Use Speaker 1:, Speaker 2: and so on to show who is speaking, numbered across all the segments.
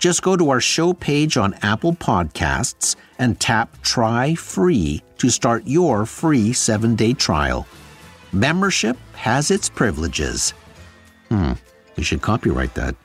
Speaker 1: Just go to our show page on Apple Podcasts and tap Try Free to start your free seven day trial. Membership has its privileges. Hmm, you should copyright that.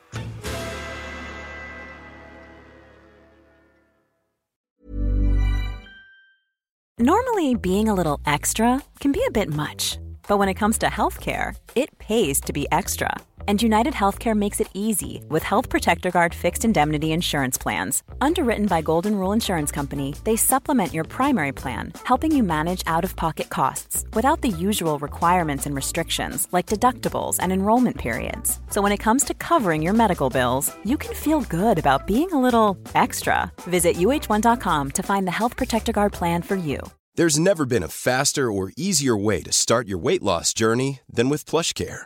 Speaker 2: Normally, being a little extra can be a bit much, but when it comes to healthcare, it pays to be extra. And United Healthcare makes it easy with Health Protector Guard fixed indemnity insurance plans. Underwritten by Golden Rule Insurance Company, they supplement your primary plan, helping you manage out of pocket costs without the usual requirements and restrictions like deductibles and enrollment periods. So when it comes to covering your medical bills, you can feel good about being a little extra. Visit uh1.com to find the Health Protector Guard plan for you.
Speaker 3: There's never been a faster or easier way to start your weight loss journey than with PlushCare.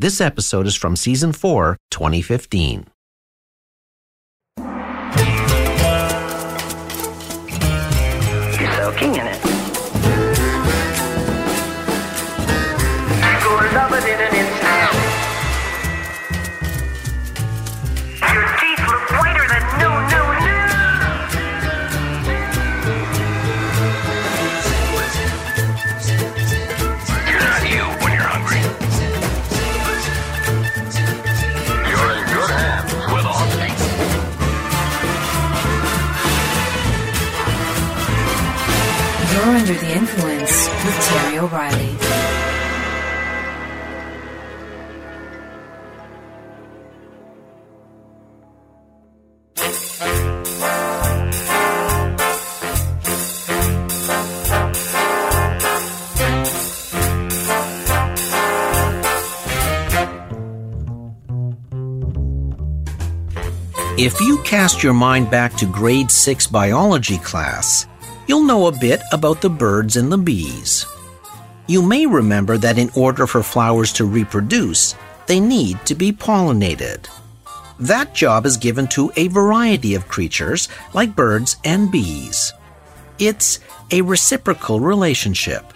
Speaker 1: this episode is from season 4, 2015.
Speaker 4: You're soaking in
Speaker 5: O'Reilly.
Speaker 1: If you cast your mind back to grade 6 biology class, you'll know a bit about the birds and the bees. You may remember that in order for flowers to reproduce, they need to be pollinated. That job is given to a variety of creatures like birds and bees. It's a reciprocal relationship.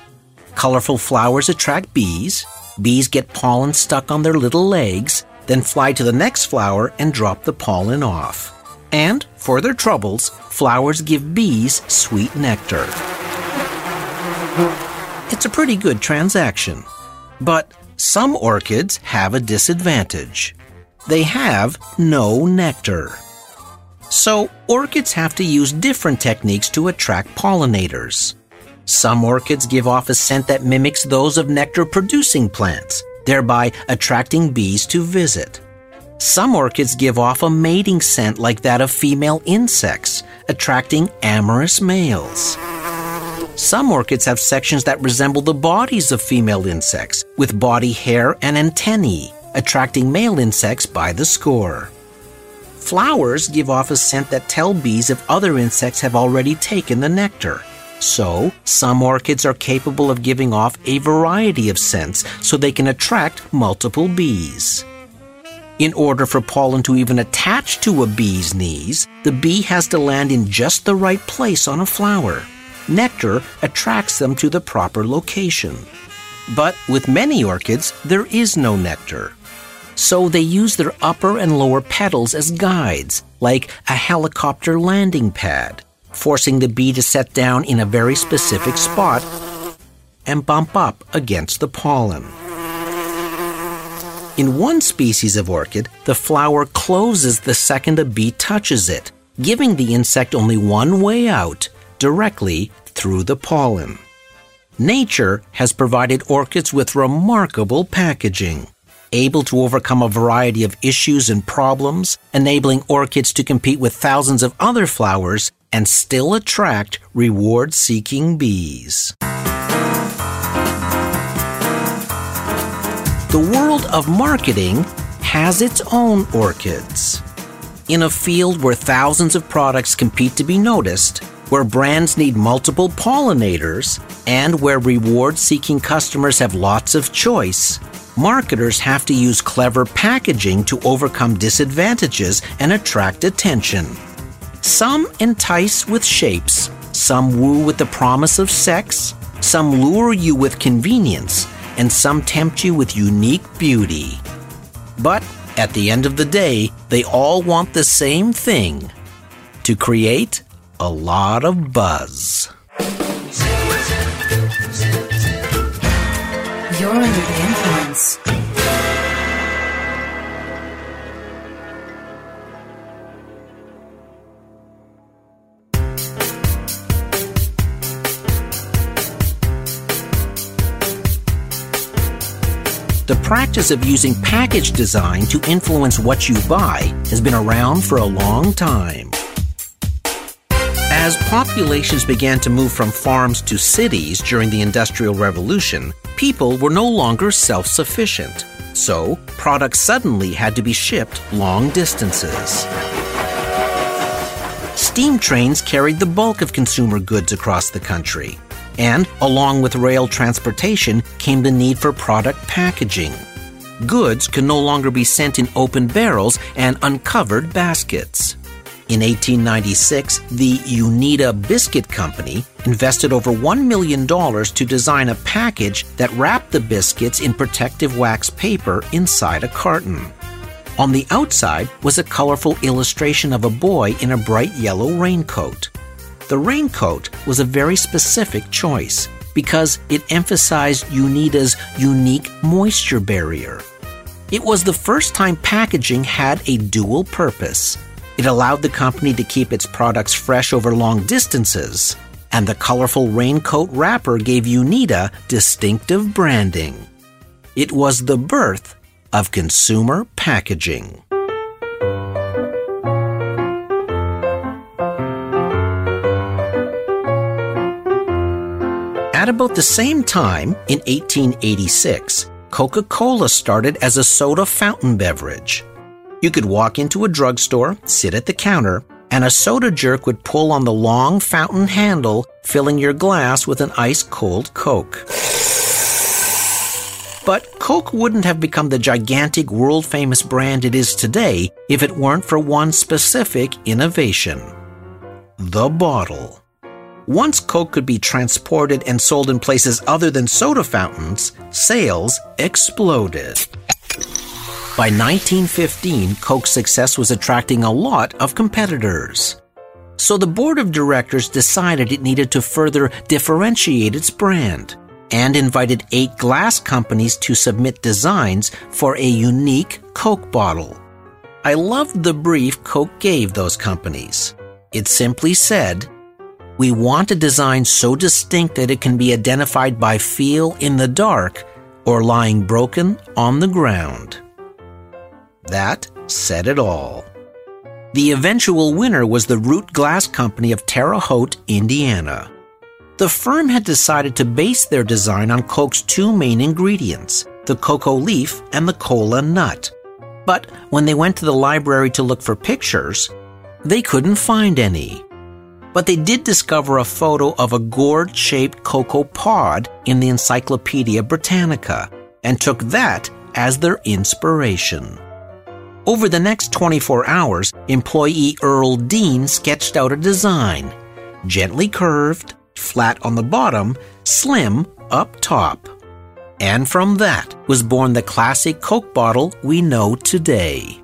Speaker 1: Colorful flowers attract bees, bees get pollen stuck on their little legs, then fly to the next flower and drop the pollen off. And, for their troubles, flowers give bees sweet nectar. It's a pretty good transaction. But some orchids have a disadvantage. They have no nectar. So, orchids have to use different techniques to attract pollinators. Some orchids give off a scent that mimics those of nectar producing plants, thereby attracting bees to visit. Some orchids give off a mating scent like that of female insects, attracting amorous males. Some orchids have sections that resemble the bodies of female insects, with body hair and antennae, attracting male insects by the score. Flowers give off a scent that tell bees if other insects have already taken the nectar. So, some orchids are capable of giving off a variety of scents so they can attract multiple bees. In order for pollen to even attach to a bee's knees, the bee has to land in just the right place on a flower. Nectar attracts them to the proper location. But with many orchids, there is no nectar. So they use their upper and lower petals as guides, like a helicopter landing pad, forcing the bee to set down in a very specific spot and bump up against the pollen. In one species of orchid, the flower closes the second a bee touches it, giving the insect only one way out directly through the pollen. Nature has provided orchids with remarkable packaging, able to overcome a variety of issues and problems, enabling orchids to compete with thousands of other flowers and still attract reward seeking bees. The world of marketing has its own orchids. In a field where thousands of products compete to be noticed, where brands need multiple pollinators, and where reward seeking customers have lots of choice, marketers have to use clever packaging to overcome disadvantages and attract attention. Some entice with shapes, some woo with the promise of sex, some lure you with convenience, and some tempt you with unique beauty. But at the end of the day, they all want the same thing to create a lot of buzz.
Speaker 5: You're under the influence.
Speaker 1: The practice of using package design to influence what you buy has been around for a long time. As populations began to move from farms to cities during the Industrial Revolution, people were no longer self sufficient. So, products suddenly had to be shipped long distances. Steam trains carried the bulk of consumer goods across the country. And along with rail transportation came the need for product packaging. Goods could no longer be sent in open barrels and uncovered baskets. In 1896, the Uneeda Biscuit Company invested over $1 million to design a package that wrapped the biscuits in protective wax paper inside a carton. On the outside was a colorful illustration of a boy in a bright yellow raincoat. The raincoat was a very specific choice because it emphasized Uneeda's unique moisture barrier. It was the first time packaging had a dual purpose. It allowed the company to keep its products fresh over long distances, and the colorful raincoat wrapper gave Uneeda distinctive branding. It was the birth of consumer packaging. At about the same time, in 1886, Coca Cola started as a soda fountain beverage. You could walk into a drugstore, sit at the counter, and a soda jerk would pull on the long fountain handle, filling your glass with an ice cold Coke. But Coke wouldn't have become the gigantic world famous brand it is today if it weren't for one specific innovation the bottle. Once Coke could be transported and sold in places other than soda fountains, sales exploded. By 1915, Coke's success was attracting a lot of competitors. So the board of directors decided it needed to further differentiate its brand and invited eight glass companies to submit designs for a unique Coke bottle. I loved the brief Coke gave those companies. It simply said, we want a design so distinct that it can be identified by feel in the dark or lying broken on the ground. That said it all. The eventual winner was the Root Glass Company of Terre Haute, Indiana. The firm had decided to base their design on Coke's two main ingredients, the coca leaf and the cola nut. But when they went to the library to look for pictures, they couldn't find any. But they did discover a photo of a gourd shaped cocoa pod in the Encyclopedia Britannica and took that as their inspiration. Over the next 24 hours, employee Earl Dean sketched out a design gently curved, flat on the bottom, slim up top. And from that was born the classic Coke bottle we know today.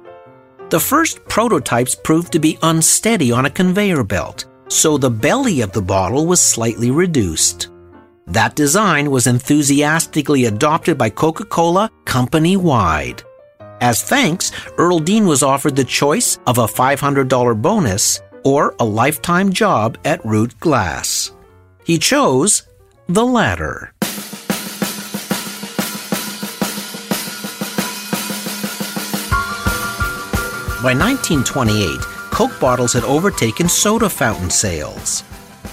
Speaker 1: The first prototypes proved to be unsteady on a conveyor belt, so the belly of the bottle was slightly reduced. That design was enthusiastically adopted by Coca Cola company wide. As thanks, Earl Dean was offered the choice of a $500 bonus or a lifetime job at Root Glass. He chose the latter. By 1928, Coke bottles had overtaken soda fountain sales.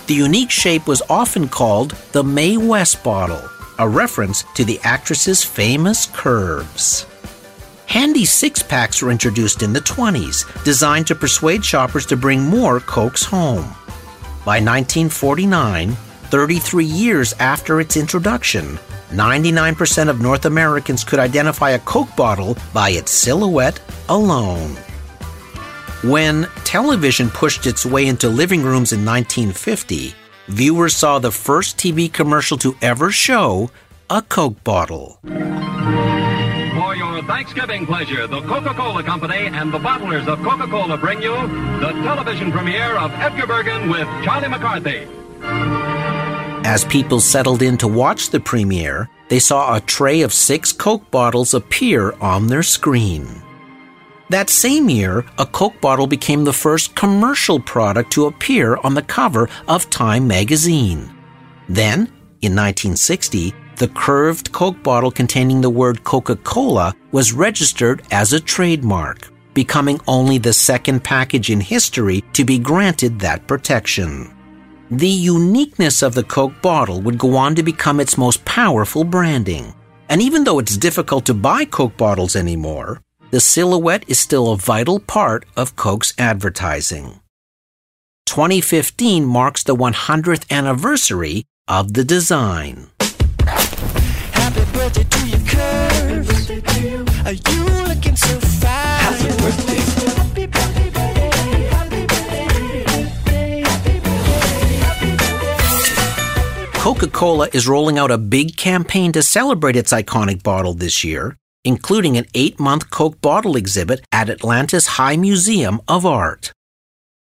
Speaker 1: The unique shape was often called the Mae West bottle, a reference to the actress's famous curves. Handy six packs were introduced in the 20s, designed to persuade shoppers to bring more Cokes home. By 1949, 33 years after its introduction, 99% of North Americans could identify a Coke bottle by its silhouette alone. When television pushed its way into living rooms in 1950, viewers saw the first TV commercial to ever show a Coke bottle.
Speaker 6: Thanksgiving pleasure, the Coca Cola Company and the bottlers of Coca Cola bring you the television premiere of Edgar Bergen with Charlie McCarthy.
Speaker 1: As people settled in to watch the premiere, they saw a tray of six Coke bottles appear on their screen. That same year, a Coke bottle became the first commercial product to appear on the cover of Time magazine. Then, in 1960, the curved Coke bottle containing the word Coca Cola was registered as a trademark, becoming only the second package in history to be granted that protection. The uniqueness of the Coke bottle would go on to become its most powerful branding. And even though it's difficult to buy Coke bottles anymore, the silhouette is still a vital part of Coke's advertising. 2015 marks the 100th anniversary of the design.
Speaker 7: Happy birthday to you, curves. Are you looking so fine? Happy birthday. Happy birthday, birthday, happy birthday, birthday, happy birthday.
Speaker 1: Coca Cola is rolling out a big campaign to celebrate its iconic bottle this year, including an eight month Coke bottle exhibit at Atlanta's High Museum of Art.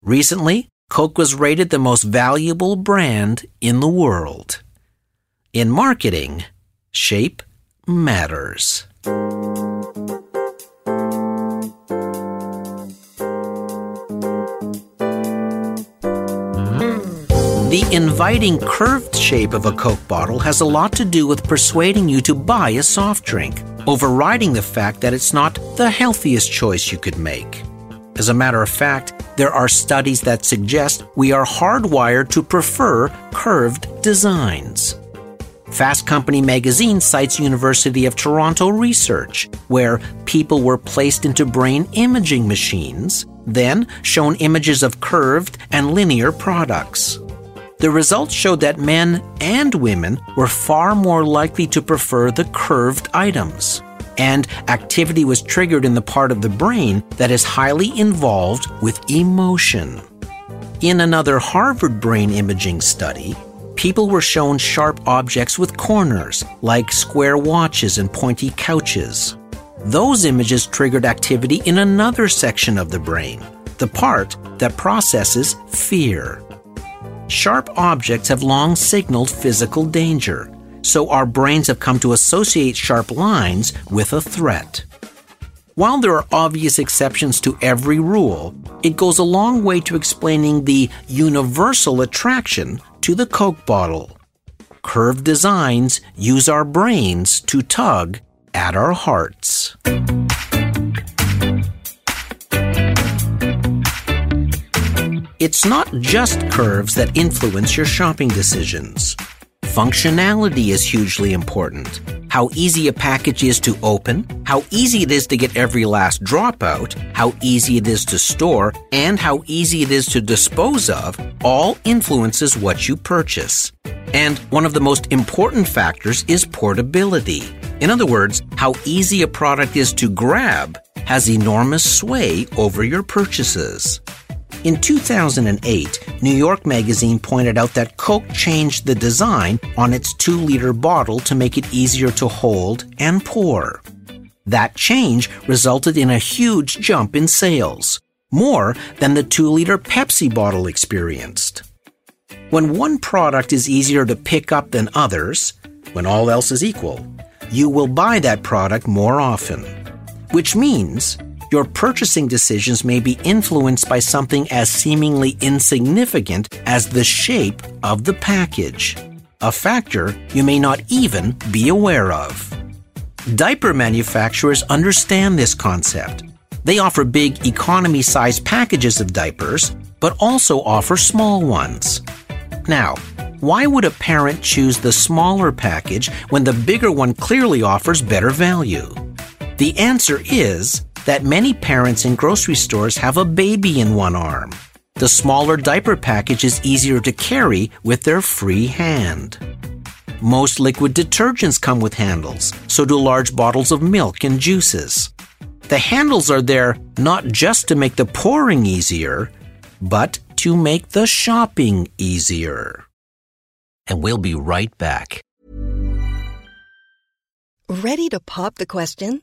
Speaker 1: Recently, Coke was rated the most valuable brand in the world. In marketing, shape matters. The inviting curved shape of a Coke bottle has a lot to do with persuading you to buy a soft drink, overriding the fact that it's not the healthiest choice you could make. As a matter of fact, there are studies that suggest we are hardwired to prefer curved designs. Fast Company magazine cites University of Toronto research, where people were placed into brain imaging machines, then shown images of curved and linear products. The results showed that men and women were far more likely to prefer the curved items. And activity was triggered in the part of the brain that is highly involved with emotion. In another Harvard brain imaging study, people were shown sharp objects with corners, like square watches and pointy couches. Those images triggered activity in another section of the brain, the part that processes fear. Sharp objects have long signaled physical danger, so our brains have come to associate sharp lines with a threat. While there are obvious exceptions to every rule, it goes a long way to explaining the universal attraction to the Coke bottle. Curved designs use our brains to tug at our hearts. It's not just curves that influence your shopping decisions. Functionality is hugely important. How easy a package is to open, how easy it is to get every last drop out, how easy it is to store, and how easy it is to dispose of all influences what you purchase. And one of the most important factors is portability. In other words, how easy a product is to grab has enormous sway over your purchases. In 2008, New York Magazine pointed out that Coke changed the design on its 2 liter bottle to make it easier to hold and pour. That change resulted in a huge jump in sales, more than the 2 liter Pepsi bottle experienced. When one product is easier to pick up than others, when all else is equal, you will buy that product more often. Which means your purchasing decisions may be influenced by something as seemingly insignificant as the shape of the package, a factor you may not even be aware of. Diaper manufacturers understand this concept. They offer big economy sized packages of diapers, but also offer small ones. Now, why would a parent choose the smaller package when the bigger one clearly offers better value? The answer is that many parents in grocery stores have a baby in one arm. The smaller diaper package is easier to carry with their free hand. Most liquid detergents come with handles, so do large bottles of milk and juices. The handles are there not just to make the pouring easier, but to make the shopping easier. And we'll be right back.
Speaker 8: Ready to pop the question?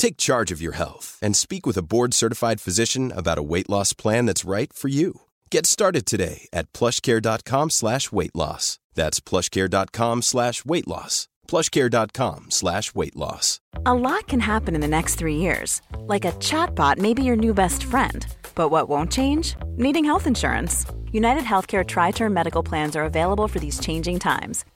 Speaker 3: Take charge of your health and speak with a board-certified physician about a weight loss plan that's right for you. Get started today at plushcare.com slash weight loss. That's plushcare.com slash weight loss. plushcare.com slash weight loss.
Speaker 2: A lot can happen in the next three years. Like a chatbot may be your new best friend. But what won't change? Needing health insurance. United Healthcare Tri Term Medical Plans are available for these changing times.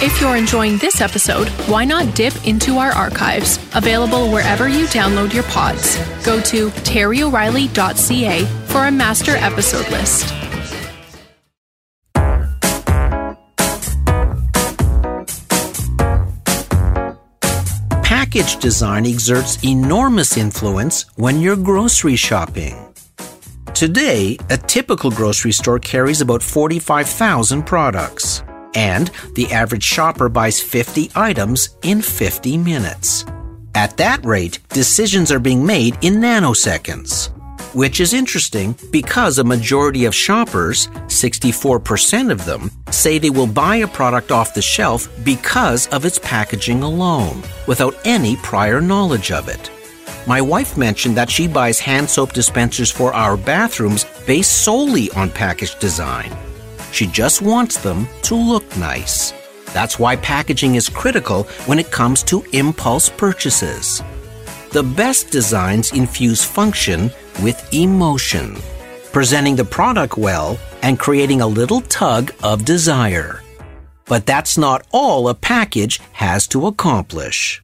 Speaker 9: If you're enjoying this episode, why not dip into our archives, available wherever you download your pods. Go to terryoreilly.ca for a master episode list.
Speaker 1: Package design exerts enormous influence when you're grocery shopping. Today, a typical grocery store carries about 45,000 products, and the average shopper buys 50 items in 50 minutes. At that rate, decisions are being made in nanoseconds. Which is interesting because a majority of shoppers, 64% of them, say they will buy a product off the shelf because of its packaging alone, without any prior knowledge of it. My wife mentioned that she buys hand soap dispensers for our bathrooms based solely on package design. She just wants them to look nice. That's why packaging is critical when it comes to impulse purchases. The best designs infuse function with emotion, presenting the product well and creating a little tug of desire. But that's not all a package has to accomplish.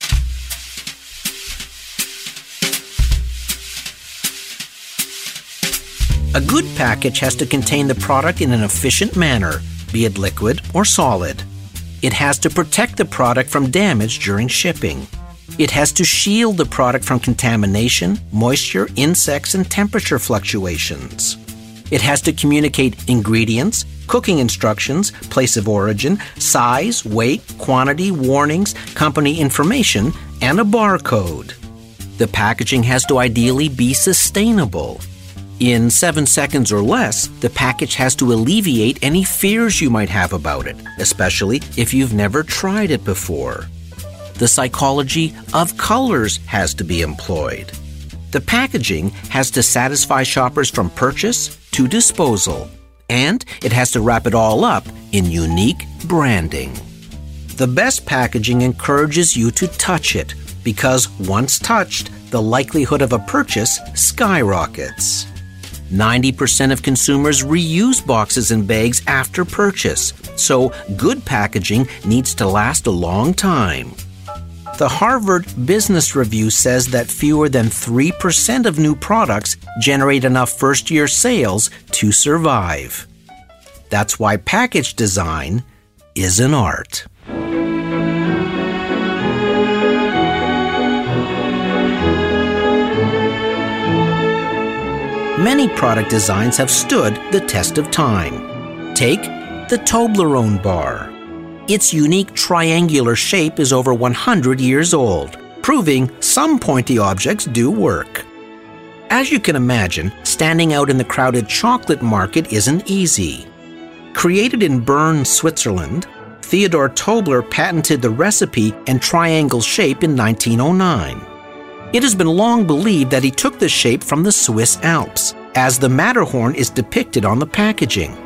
Speaker 1: A good package has to contain the product in an efficient manner, be it liquid or solid. It has to protect the product from damage during shipping. It has to shield the product from contamination, moisture, insects, and temperature fluctuations. It has to communicate ingredients, cooking instructions, place of origin, size, weight, quantity, warnings, company information, and a barcode. The packaging has to ideally be sustainable. In seven seconds or less, the package has to alleviate any fears you might have about it, especially if you've never tried it before. The psychology of colors has to be employed. The packaging has to satisfy shoppers from purchase to disposal, and it has to wrap it all up in unique branding. The best packaging encourages you to touch it because once touched, the likelihood of a purchase skyrockets. 90% of consumers reuse boxes and bags after purchase, so good packaging needs to last a long time. The Harvard Business Review says that fewer than 3% of new products generate enough first year sales to survive. That's why package design is an art. Many product designs have stood the test of time. Take the Toblerone bar. Its unique triangular shape is over 100 years old, proving some pointy objects do work. As you can imagine, standing out in the crowded chocolate market isn't easy. Created in Bern, Switzerland, Theodor Tobler patented the recipe and triangle shape in 1909. It has been long believed that he took the shape from the Swiss Alps, as the Matterhorn is depicted on the packaging.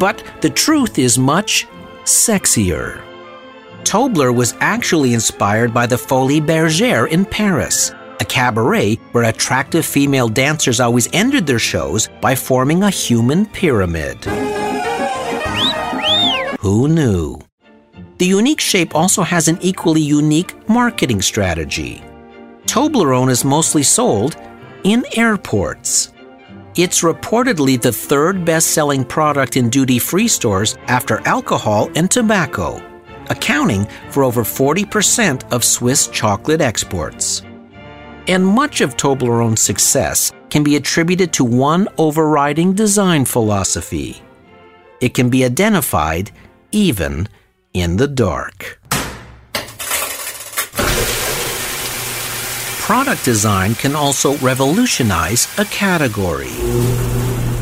Speaker 1: But the truth is much sexier. Tobler was actually inspired by the Folies Bergère in Paris, a cabaret where attractive female dancers always ended their shows by forming a human pyramid. Who knew? The unique shape also has an equally unique marketing strategy. Toblerone is mostly sold in airports. It's reportedly the third best selling product in duty free stores after alcohol and tobacco, accounting for over 40% of Swiss chocolate exports. And much of Toblerone's success can be attributed to one overriding design philosophy. It can be identified even in the dark. Product design can also revolutionize a category.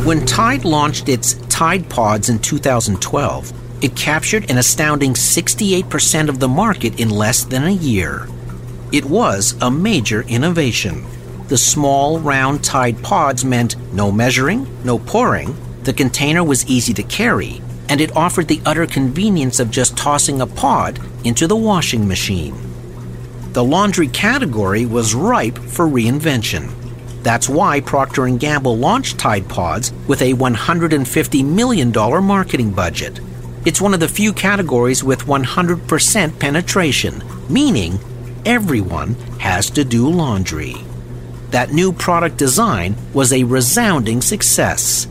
Speaker 1: When Tide launched its Tide Pods in 2012, it captured an astounding 68% of the market in less than a year. It was a major innovation. The small, round Tide Pods meant no measuring, no pouring, the container was easy to carry, and it offered the utter convenience of just tossing a pod into the washing machine the laundry category was ripe for reinvention. That's why Procter & Gamble launched Tide Pods with a $150 million marketing budget. It's one of the few categories with 100% penetration, meaning everyone has to do laundry. That new product design was a resounding success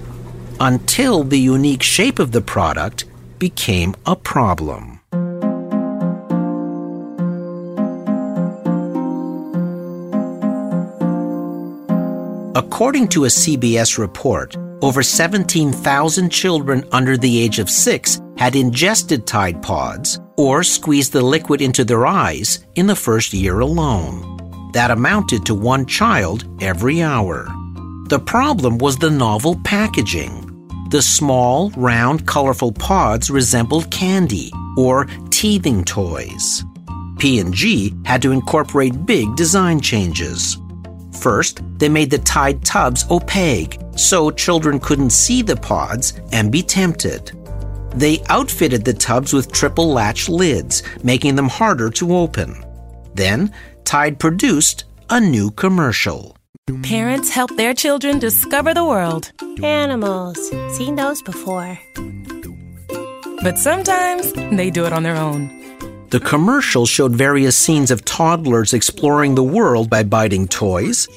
Speaker 1: until the unique shape of the product became a problem. According to a CBS report, over 17,000 children under the age of six had ingested Tide Pods or squeezed the liquid into their eyes in the first year alone. That amounted to one child every hour. The problem was the novel packaging. The small, round, colorful pods resembled candy or teething toys. P&G had to incorporate big design changes. First, they made the Tide tubs opaque so children couldn't see the pods and be tempted. They outfitted the tubs with triple latch lids, making them harder to open. Then, Tide produced a new commercial.
Speaker 10: Parents help their children discover the world.
Speaker 11: Animals. Seen those before.
Speaker 10: But sometimes they do it on their own.
Speaker 1: The commercial showed various scenes of toddlers exploring the world by biting toys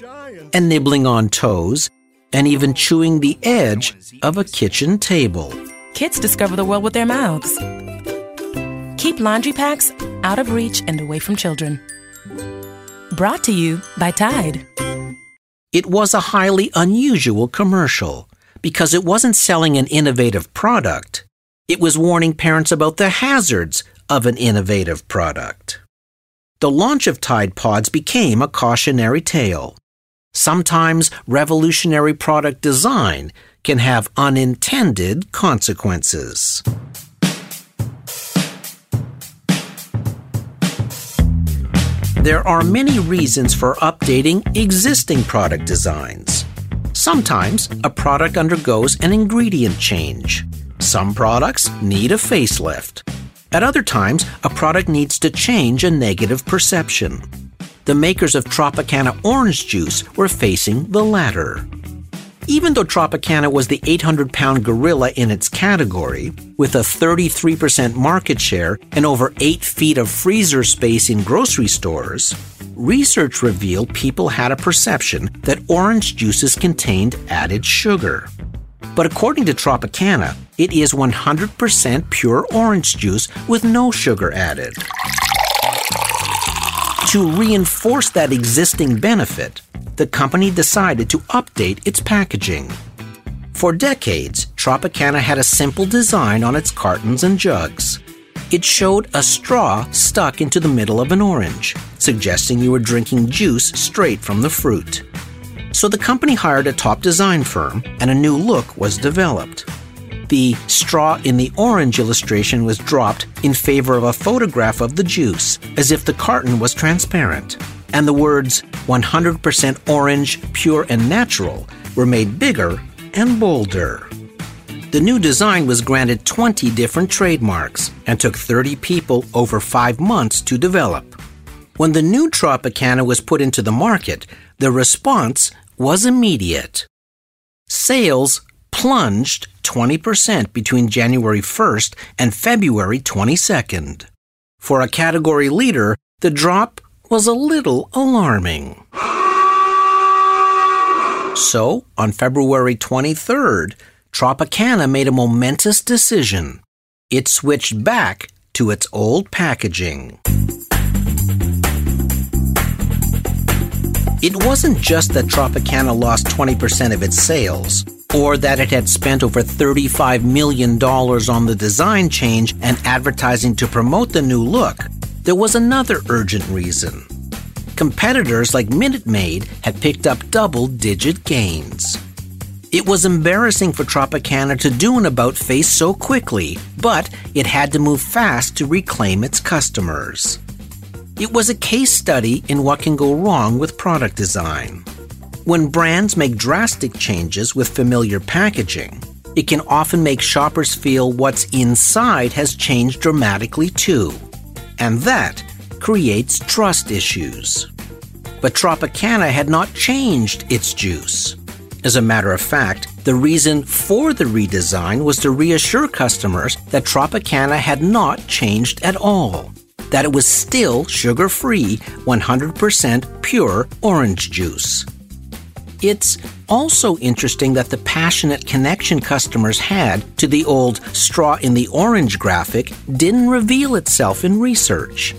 Speaker 1: and nibbling on toes and even chewing the edge of a kitchen table.
Speaker 10: Kids discover the world with their mouths. Keep laundry packs out of reach and away from children. Brought to you by Tide.
Speaker 1: It was a highly unusual commercial because it wasn't selling an innovative product. It was warning parents about the hazards of an innovative product. The launch of Tide Pods became a cautionary tale. Sometimes revolutionary product design can have unintended consequences. There are many reasons for updating existing product designs. Sometimes a product undergoes an ingredient change. Some products need a facelift. At other times, a product needs to change a negative perception. The makers of Tropicana orange juice were facing the latter. Even though Tropicana was the 800 pound gorilla in its category, with a 33% market share and over 8 feet of freezer space in grocery stores, research revealed people had a perception that orange juices contained added sugar. But according to Tropicana, it is 100% pure orange juice with no sugar added. To reinforce that existing benefit, the company decided to update its packaging. For decades, Tropicana had a simple design on its cartons and jugs. It showed a straw stuck into the middle of an orange, suggesting you were drinking juice straight from the fruit. So the company hired a top design firm and a new look was developed. The straw in the orange illustration was dropped in favor of a photograph of the juice, as if the carton was transparent and the words 100% orange, pure and natural were made bigger and bolder. The new design was granted 20 different trademarks and took 30 people over five months to develop. When the new Tropicana was put into the market, the response was immediate. Sales plunged 20% between January 1st and February 22nd. For a category leader, the drop was a little alarming. So, on February 23rd, Tropicana made a momentous decision. It switched back to its old packaging. It wasn't just that Tropicana lost 20% of its sales, or that it had spent over $35 million on the design change and advertising to promote the new look. There was another urgent reason. Competitors like Minute Maid had picked up double digit gains. It was embarrassing for Tropicana to do an about face so quickly, but it had to move fast to reclaim its customers. It was a case study in what can go wrong with product design. When brands make drastic changes with familiar packaging, it can often make shoppers feel what's inside has changed dramatically too. And that creates trust issues. But Tropicana had not changed its juice. As a matter of fact, the reason for the redesign was to reassure customers that Tropicana had not changed at all, that it was still sugar free, 100% pure orange juice. It's also interesting that the passionate connection customers had to the old straw in the orange graphic didn't reveal itself in research.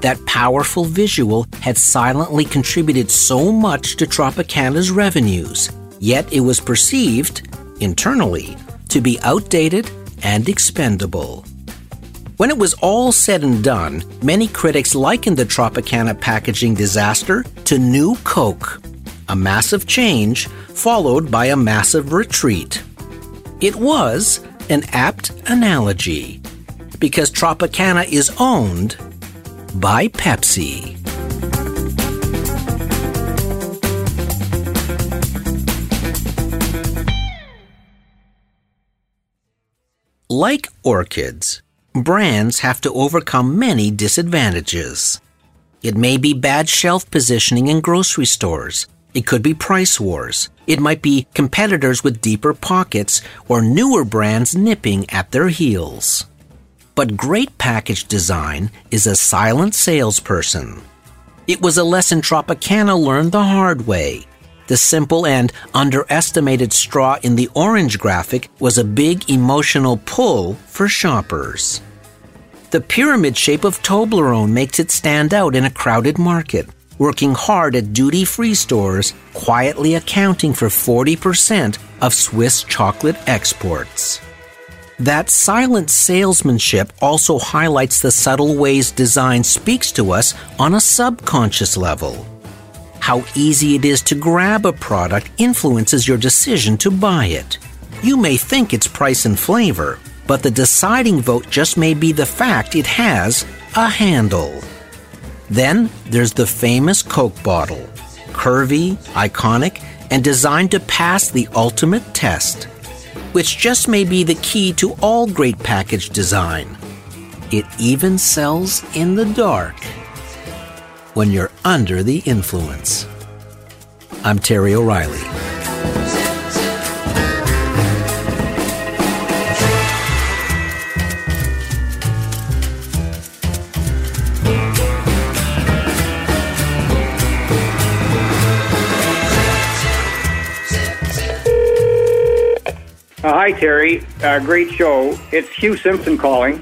Speaker 1: That powerful visual had silently contributed so much to Tropicana's revenues, yet it was perceived, internally, to be outdated and expendable. When it was all said and done, many critics likened the Tropicana packaging disaster to New Coke, a massive change followed by a massive retreat. It was an apt analogy because Tropicana is owned by Pepsi. Like orchids, brands have to overcome many disadvantages. It may be bad shelf positioning in grocery stores. It could be price wars. It might be competitors with deeper pockets or newer brands nipping at their heels. But great package design is a silent salesperson. It was a lesson Tropicana learned the hard way. The simple and underestimated straw in the orange graphic was a big emotional pull for shoppers. The pyramid shape of Toblerone makes it stand out in a crowded market, working hard at duty free stores, quietly accounting for 40% of Swiss chocolate exports. That silent salesmanship also highlights the subtle ways design speaks to us on a subconscious level. How easy it is to grab a product influences your decision to buy it. You may think it's price and flavor, but the deciding vote just may be the fact it has a handle. Then there's the famous Coke bottle, curvy, iconic, and designed to pass the ultimate test, which just may be the key to all great package design. It even sells in the dark when you're under the influence. I'm Terry O'Reilly.
Speaker 12: Uh, hi, Terry. Uh, great show. It's Hugh Simpson calling.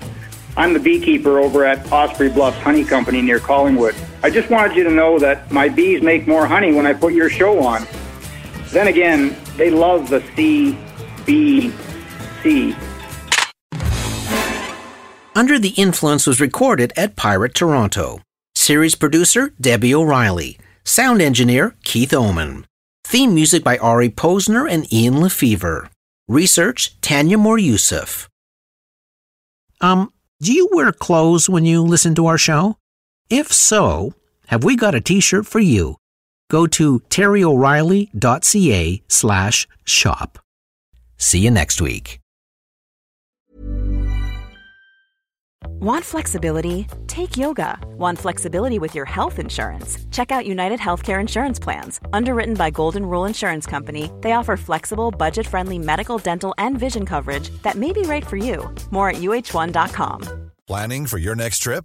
Speaker 12: I'm the beekeeper over at Osprey Bluffs Honey Company near Collingwood. I just wanted you to know that my bees make more honey when I put your show on. Then again, they love the C, B, C.
Speaker 1: Under the Influence was recorded at Pirate Toronto. Series producer Debbie O'Reilly. Sound engineer Keith Oman. Theme music by Ari Posner and Ian LeFeuvre. Research Tanya Moore Yusuf. Um, do you wear clothes when you listen to our show? If so, have we got a t-shirt for you? Go to terryoreilly.ca slash shop. See you next week.
Speaker 2: Want flexibility? Take yoga. Want flexibility with your health insurance? Check out United Healthcare Insurance Plans. Underwritten by Golden Rule Insurance Company, they offer flexible, budget friendly medical, dental, and vision coverage that may be right for you. More at uhone.com.
Speaker 13: Planning for your next trip?